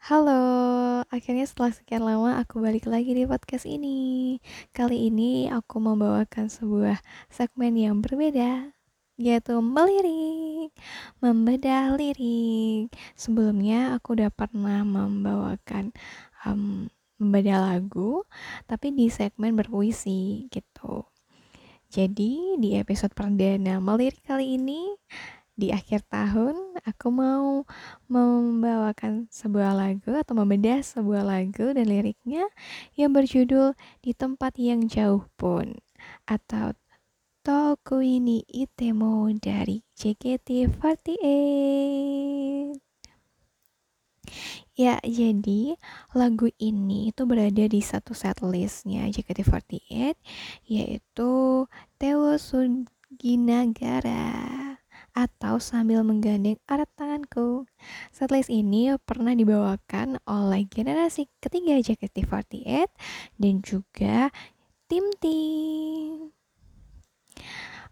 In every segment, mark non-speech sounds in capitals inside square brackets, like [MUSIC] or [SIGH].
Halo, akhirnya setelah sekian lama aku balik lagi di podcast ini. Kali ini aku membawakan sebuah segmen yang berbeda, yaitu melirik, membedah lirik. Sebelumnya aku udah pernah membawakan um, membedah lagu, tapi di segmen berpuisi gitu. Jadi di episode perdana melirik kali ini di akhir tahun aku mau membawakan sebuah lagu atau membedah sebuah lagu dan liriknya yang berjudul Di Tempat Yang Jauh Pun atau Toku ini Itemo dari JKT48. Ya, jadi lagu ini itu berada di satu set listnya JKT48 yaitu Tewo Suginagara atau sambil menggandeng erat tanganku. Setlist ini pernah dibawakan oleh generasi ketiga JKT48 dan juga tim tim.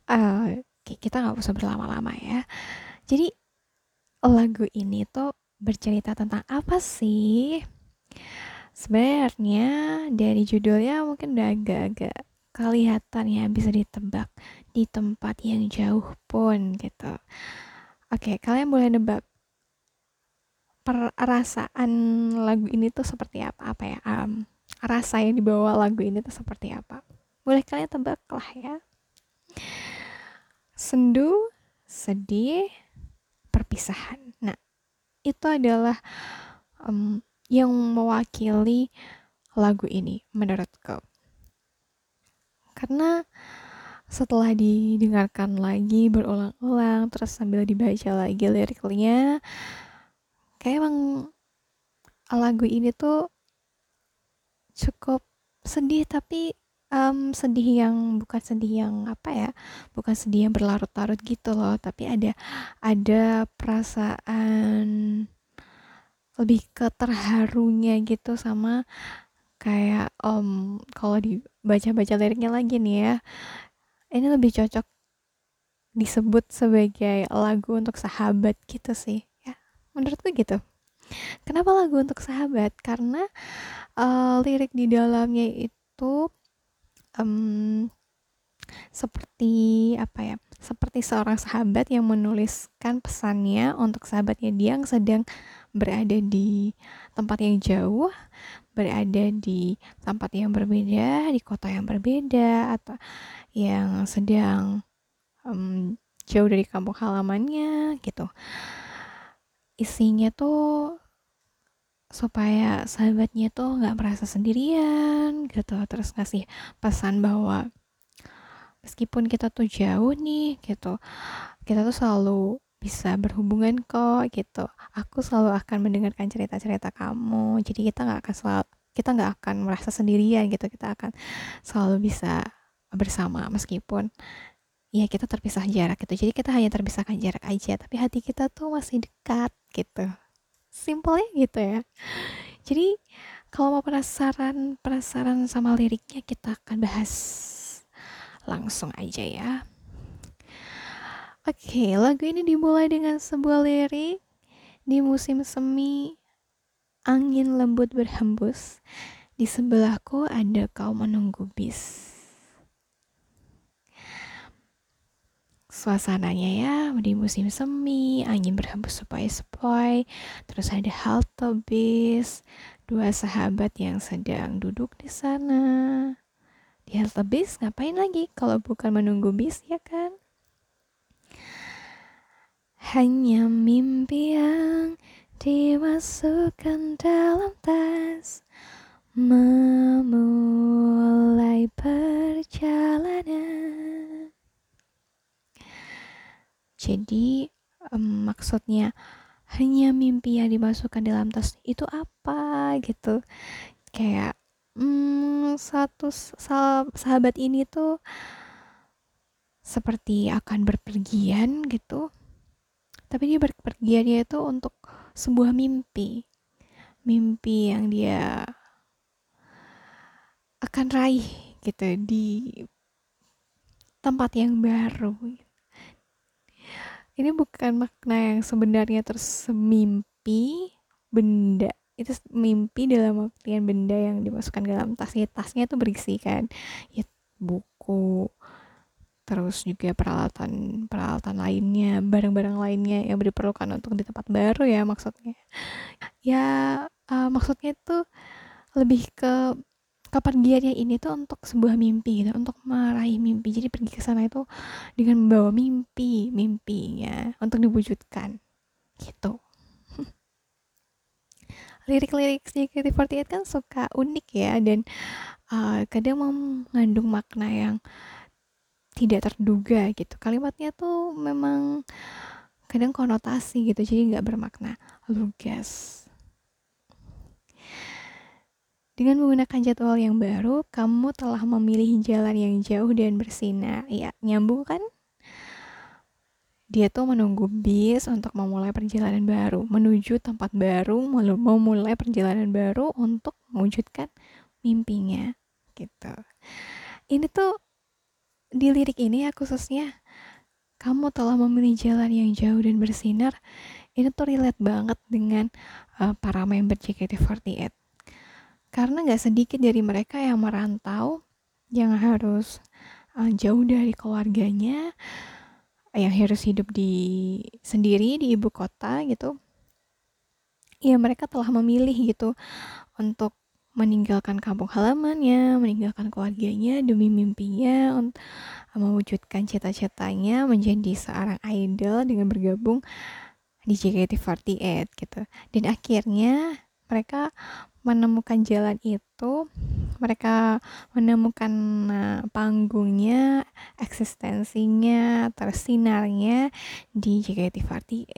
Uh, kita nggak usah berlama-lama ya. Jadi lagu ini tuh bercerita tentang apa sih? Sebenarnya dari judulnya mungkin udah agak-agak kelihatan ya bisa ditebak di tempat yang jauh pun gitu. Oke, kalian boleh nebak perasaan lagu ini tuh seperti apa apa ya? Um, rasa yang dibawa lagu ini tuh seperti apa? Boleh kalian tebak lah ya. Sendu, sedih, perpisahan. Nah, itu adalah um, yang mewakili lagu ini menurutku. Karena setelah didengarkan lagi berulang-ulang terus sambil dibaca lagi liriknya kayak emang lagu ini tuh cukup sedih tapi um, sedih yang bukan sedih yang apa ya bukan sedih yang berlarut-larut gitu loh tapi ada ada perasaan lebih ke terharunya gitu sama kayak um, kalau dibaca-baca liriknya lagi nih ya ini lebih cocok disebut sebagai lagu untuk sahabat gitu sih ya. Menurutku gitu. Kenapa lagu untuk sahabat? Karena uh, lirik di dalamnya itu um, seperti apa ya seperti seorang sahabat yang menuliskan pesannya untuk sahabatnya dia yang sedang berada di tempat yang jauh berada di tempat yang berbeda di kota yang berbeda atau yang sedang um, jauh dari kampung halamannya gitu. Isinya tuh supaya sahabatnya tuh nggak merasa sendirian gitu. Terus ngasih pesan bahwa meskipun kita tuh jauh nih gitu kita tuh selalu bisa berhubungan kok gitu. Aku selalu akan mendengarkan cerita-cerita kamu jadi kita nggak akan selalu kita nggak akan merasa sendirian gitu. Kita akan selalu bisa bersama meskipun ya kita terpisah jarak gitu. Jadi kita hanya terpisahkan jarak aja tapi hati kita tuh masih dekat gitu. Simpelnya gitu ya. Jadi kalau mau penasaran penasaran sama liriknya kita akan bahas langsung aja ya. Oke lagu ini dimulai dengan sebuah lirik di musim semi angin lembut berhembus. Di sebelahku ada kau menunggu bis. Suasananya ya di musim semi angin berhembus sepoi-sepoi terus ada halte bis dua sahabat yang sedang duduk di sana. Di halte bis ngapain lagi kalau bukan menunggu bis ya kan? Hanya mimpi yang dimasukkan dalam tas. Memulai perjalanan. Jadi um, maksudnya hanya mimpi yang dimasukkan dalam tas itu apa gitu? Kayak hmm, satu sahabat ini tuh seperti akan berpergian gitu. Tapi dia berpergiannya itu untuk sebuah mimpi. Mimpi yang dia akan raih gitu di tempat yang baru. Ini bukan makna yang sebenarnya terus semimpi benda. Itu mimpi dalam artian benda yang dimasukkan dalam tasnya tasnya itu berisi kan. Ya buku terus juga peralatan peralatan lainnya barang-barang lainnya yang diperlukan untuk di tempat baru ya maksudnya. Ya uh, maksudnya itu lebih ke kepergiannya ini tuh untuk sebuah mimpi gitu untuk meraih mimpi. Jadi pergi ke sana itu dengan membawa mimpi mimpinya untuk diwujudkan. Gitu. [LAUGHS] Lirik-lirik JKT48 kan suka unik ya dan uh, kadang mengandung makna yang tidak terduga gitu kalimatnya tuh memang kadang konotasi gitu jadi nggak bermakna lugas dengan menggunakan jadwal yang baru, kamu telah memilih jalan yang jauh dan bersinar. Ya, nyambung kan? dia tuh menunggu bis untuk memulai perjalanan baru, menuju tempat baru, memulai perjalanan baru untuk mewujudkan mimpinya gitu. Ini tuh di lirik ini ya khususnya kamu telah memilih jalan yang jauh dan bersinar. Ini tuh relate banget dengan uh, para member JKT48. Karena gak sedikit dari mereka yang merantau, yang harus uh, jauh dari keluarganya, yang harus hidup di sendiri di ibu kota gitu ya mereka telah memilih gitu untuk meninggalkan kampung halamannya, meninggalkan keluarganya demi mimpinya untuk mewujudkan cita-citanya menjadi seorang idol dengan bergabung di JKT48 gitu. Dan akhirnya mereka menemukan jalan itu mereka menemukan uh, panggungnya eksistensinya tersinarnya di JKT48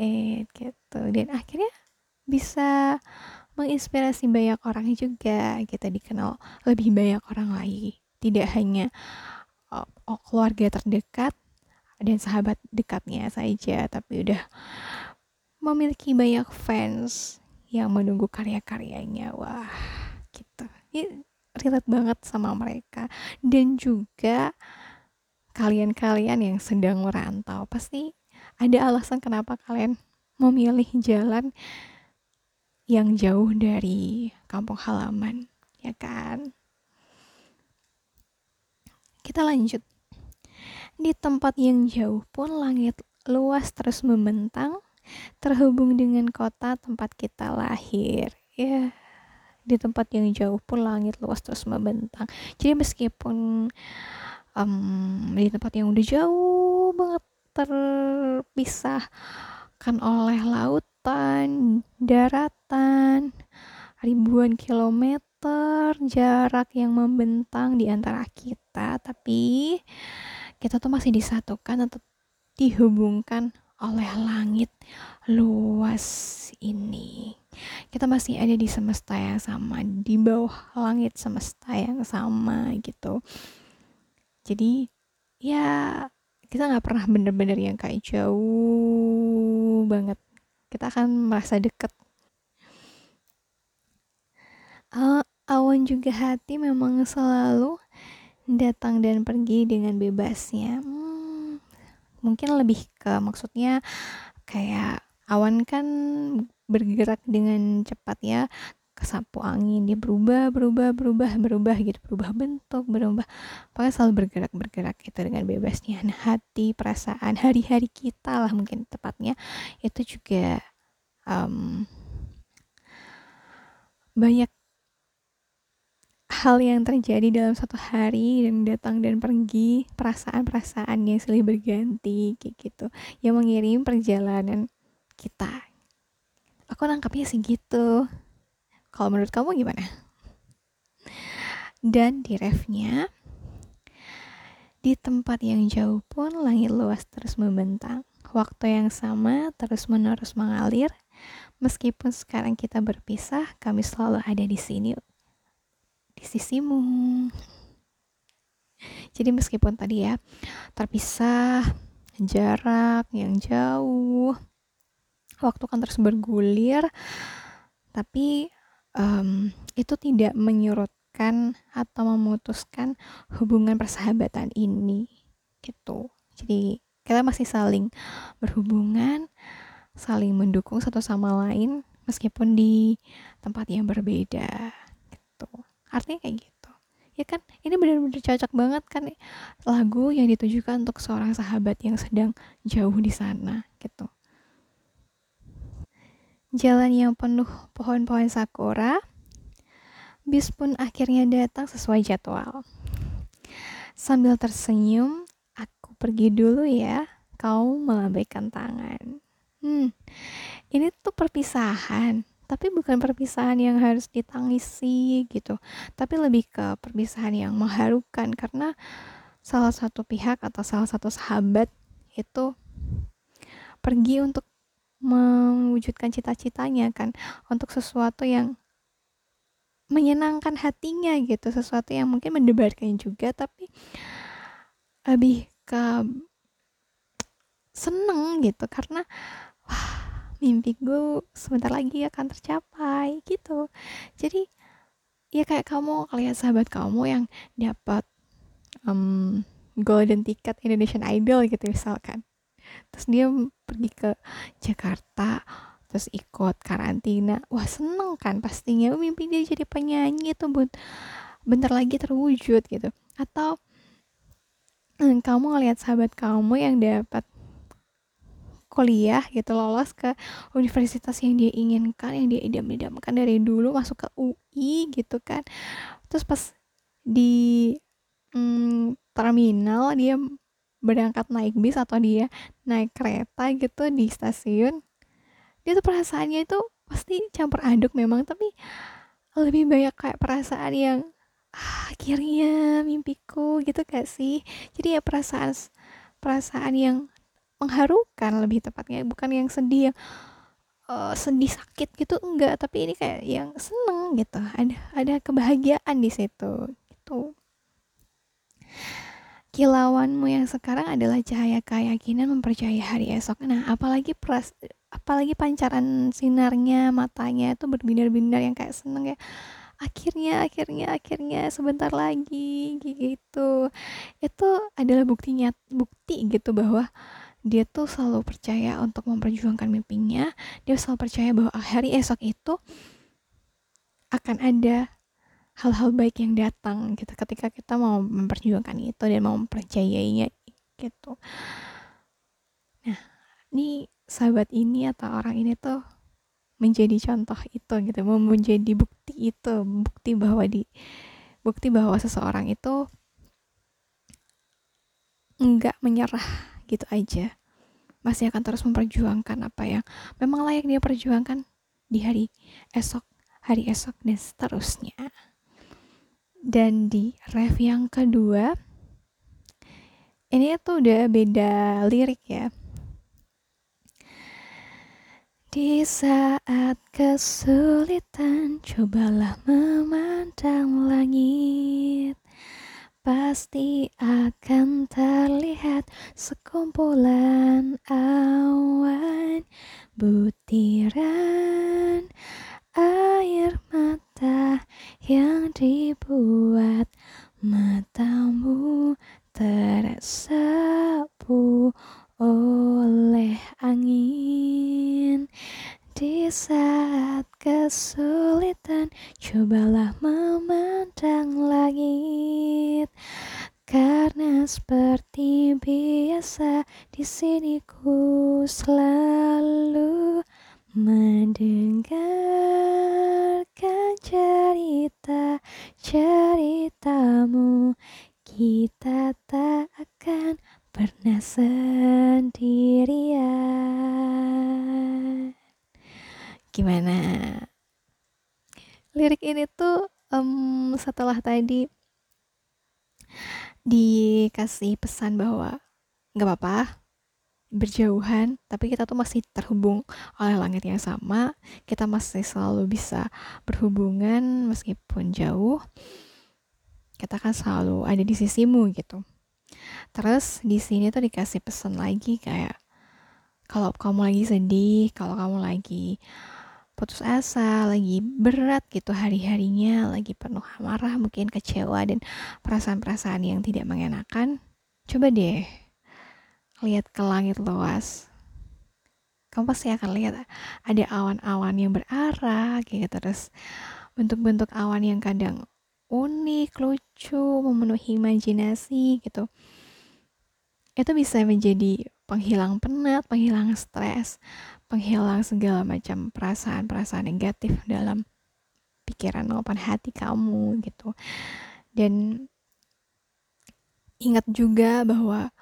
gitu dan akhirnya bisa menginspirasi banyak orang juga kita dikenal lebih banyak orang lagi. Tidak hanya uh, keluarga terdekat dan sahabat dekatnya saja tapi udah memiliki banyak fans yang menunggu karya-karyanya. Wah gitu. Ini relate banget sama mereka. Dan juga kalian-kalian yang sedang merantau pasti ada alasan kenapa kalian memilih jalan yang jauh dari kampung halaman ya kan? Kita lanjut. Di tempat yang jauh pun langit luas terus membentang terhubung dengan kota tempat kita lahir. Ya di tempat yang jauh pun langit luas terus membentang. Jadi meskipun um, di tempat yang udah jauh banget terpisahkan oleh lautan daratan ribuan kilometer jarak yang membentang di antara kita tapi kita tuh masih disatukan atau dihubungkan oleh langit luas ini. Kita masih ada di semesta yang sama, di bawah langit semesta yang sama gitu. Jadi ya kita nggak pernah bener-bener yang kayak jauh banget. Kita akan merasa deket. Uh, awan juga hati memang selalu datang dan pergi dengan bebasnya. Hmm, mungkin lebih ke maksudnya kayak awan kan bergerak dengan cepat ya kesapu angin dia berubah berubah berubah berubah gitu berubah bentuk berubah. Pokoknya selalu bergerak bergerak gitu dengan bebasnya. Nah, hati perasaan hari-hari kita lah mungkin tepatnya. Itu juga um, banyak hal yang terjadi dalam satu hari dan datang dan pergi. Perasaan-perasaan yang silih berganti kayak gitu yang mengirim perjalanan kita. Aku nangkapnya sih gitu kalau menurut kamu gimana? Dan di refnya di tempat yang jauh pun langit luas terus membentang. Waktu yang sama terus menerus mengalir. Meskipun sekarang kita berpisah kami selalu ada di sini di sisimu. Jadi meskipun tadi ya terpisah jarak yang jauh, waktu kan terus bergulir, tapi um, itu tidak menyurutkan atau memutuskan hubungan persahabatan ini gitu. Jadi kita masih saling berhubungan, saling mendukung satu sama lain meskipun di tempat yang berbeda gitu. Artinya kayak gitu. Ya kan ini benar-benar cocok banget kan lagu yang ditujukan untuk seorang sahabat yang sedang jauh di sana gitu jalan yang penuh pohon-pohon sakura bis pun akhirnya datang sesuai jadwal. Sambil tersenyum aku pergi dulu ya kau melambaikan tangan. Hmm ini tuh perpisahan tapi bukan perpisahan yang harus ditangisi gitu. Tapi lebih ke perpisahan yang mengharukan karena salah satu pihak atau salah satu sahabat itu pergi untuk mewujudkan cita-citanya kan untuk sesuatu yang menyenangkan hatinya gitu sesuatu yang mungkin mendebarkan juga tapi lebih ke seneng gitu karena wah mimpi gue sebentar lagi akan tercapai gitu. Jadi ya kayak kamu lihat sahabat kamu yang dapat um, golden ticket Indonesian Idol gitu misalkan terus dia pergi ke Jakarta terus ikut karantina. Wah seneng kan pastinya. Mimpi dia jadi penyanyi itu buat bentar lagi terwujud gitu. Atau hmm, kamu ngelihat sahabat kamu yang dapat kuliah gitu lolos ke universitas yang dia inginkan yang dia idam-idamkan dari dulu masuk ke UI gitu kan. Terus pas di mm, terminal dia berangkat naik bis atau dia naik kereta gitu di stasiun dia tuh perasaannya itu pasti campur aduk memang tapi lebih banyak kayak perasaan yang ah, akhirnya mimpiku gitu gak sih? Jadi ya perasaan perasaan yang mengharukan lebih tepatnya bukan yang sedih yang uh, sedih sakit gitu enggak tapi ini kayak yang seneng gitu ada ada kebahagiaan di situ gitu kilauanmu yang sekarang adalah cahaya keyakinan mempercayai hari esok. Nah apalagi pras apalagi pancaran sinarnya matanya itu berbinar-binar yang kayak seneng ya. Akhirnya akhirnya akhirnya sebentar lagi gitu. Itu adalah buktinya bukti gitu bahwa dia tuh selalu percaya untuk memperjuangkan mimpinya. Dia selalu percaya bahwa hari esok itu akan ada hal-hal baik yang datang gitu ketika kita mau memperjuangkan itu dan mau mempercayainya gitu nah ini sahabat ini atau orang ini tuh menjadi contoh itu gitu mau menjadi bukti itu bukti bahwa di bukti bahwa seseorang itu enggak menyerah gitu aja masih akan terus memperjuangkan apa yang memang layak dia perjuangkan di hari esok, hari esok dan seterusnya. Dan di ref yang kedua, ini tuh udah beda lirik ya. Di saat kesulitan, cobalah memandang langit pasti akan terlihat sekumpulan awan butiran air mata yang dibuat matamu tersapu oleh angin. Di saat kesulitan cobalah memandang langit. Karena seperti biasa di sini ku selalu mendengarkan cerita ceritamu. Kita tak akan pernah sendirian. Gimana? Lirik ini tuh um, setelah tadi dikasih pesan bahwa nggak apa-apa berjauhan tapi kita tuh masih terhubung oleh langit yang sama. Kita masih selalu bisa berhubungan meskipun jauh. Kita kan selalu ada di sisimu gitu. Terus di sini tuh dikasih pesan lagi kayak kalau kamu lagi sedih kalau kamu lagi putus asa, lagi berat gitu hari-harinya, lagi penuh amarah, mungkin kecewa dan perasaan-perasaan yang tidak mengenakan, coba deh lihat ke langit luas. kamu pasti akan lihat ada awan-awan yang berarah gitu terus bentuk-bentuk awan yang kadang unik, lucu, memenuhi imajinasi gitu. Itu bisa menjadi penghilang penat, penghilang stres, penghilang segala macam perasaan-perasaan negatif dalam pikiran maupun hati kamu gitu. Dan ingat juga bahwa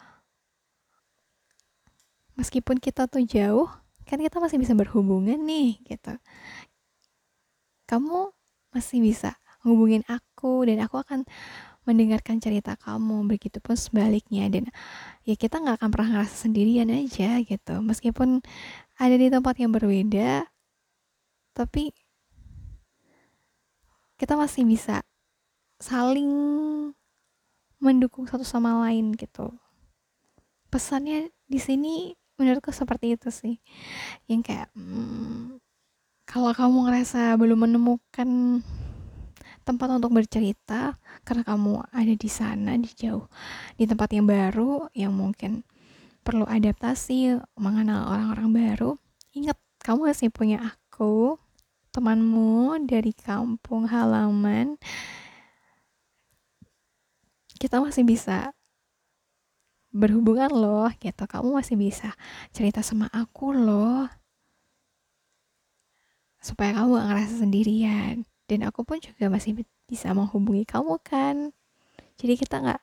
meskipun kita tuh jauh, kan kita masih bisa berhubungan nih gitu. Kamu masih bisa hubungin aku dan aku akan mendengarkan cerita kamu begitupun sebaliknya dan ya kita nggak akan pernah ngerasa sendirian aja gitu meskipun ada di tempat yang berbeda tapi kita masih bisa saling mendukung satu sama lain gitu pesannya di sini menurutku seperti itu sih. Yang kayak hmm, kalau kamu ngerasa belum menemukan tempat untuk bercerita karena kamu ada di sana di jauh di tempat yang baru yang mungkin perlu adaptasi mengenal orang-orang baru ingat kamu masih punya aku temanmu dari kampung halaman. Kita masih bisa berhubungan loh gitu. Kamu masih bisa cerita sama aku loh. Supaya kamu gak ngerasa sendirian. Dan aku pun juga masih bisa menghubungi kamu kan. Jadi kita nggak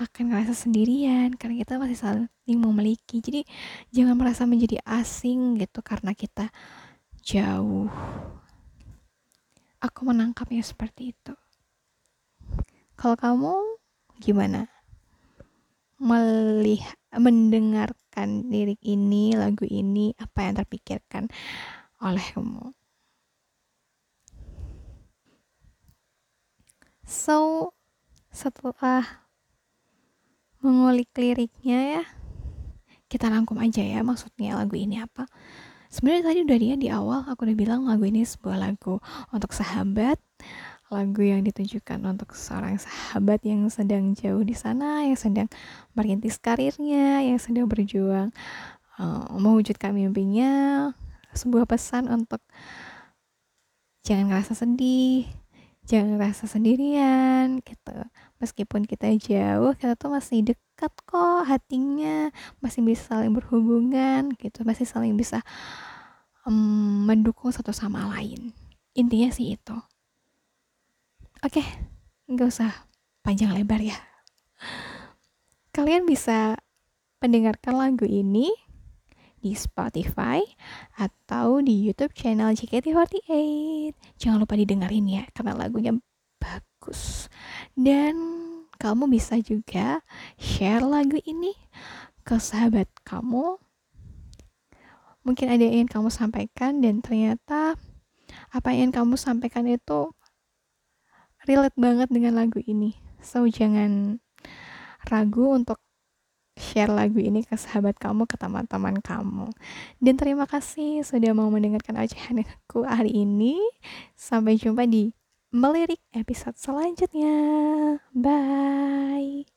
akan ngerasa sendirian karena kita masih saling memiliki. Jadi jangan merasa menjadi asing gitu karena kita jauh. Aku menangkapnya seperti itu. Kalau kamu gimana melihat mendengarkan lirik ini lagu ini apa yang terpikirkan olehmu So, setelah mengulik liriknya ya, kita rangkum aja ya maksudnya lagu ini apa. Sebenarnya tadi udah dia di awal aku udah bilang lagu ini sebuah lagu untuk sahabat, lagu yang ditujukan untuk seorang sahabat yang sedang jauh di sana, yang sedang merintis karirnya, yang sedang berjuang uh, mewujudkan mimpinya, sebuah pesan untuk jangan ngerasa sedih, jangan rasa sendirian gitu. Meskipun kita jauh kita tuh masih dekat kok hatinya masih bisa saling berhubungan gitu. Masih saling bisa um, mendukung satu sama lain. Intinya sih itu oke nggak usah panjang lebar ya kalian bisa mendengarkan lagu ini di Spotify atau di YouTube channel JKT48. Jangan lupa didengarin ya karena lagunya bagus. Dan kamu bisa juga share lagu ini ke sahabat kamu. Mungkin ada yang ingin kamu sampaikan dan ternyata apa yang kamu sampaikan itu relate banget dengan lagu ini. So jangan ragu untuk share lagu ini ke sahabat kamu, ke teman-teman kamu. Dan terima kasih sudah mau mendengarkan ocehanku hari ini. Sampai jumpa di Melirik episode selanjutnya. Bye.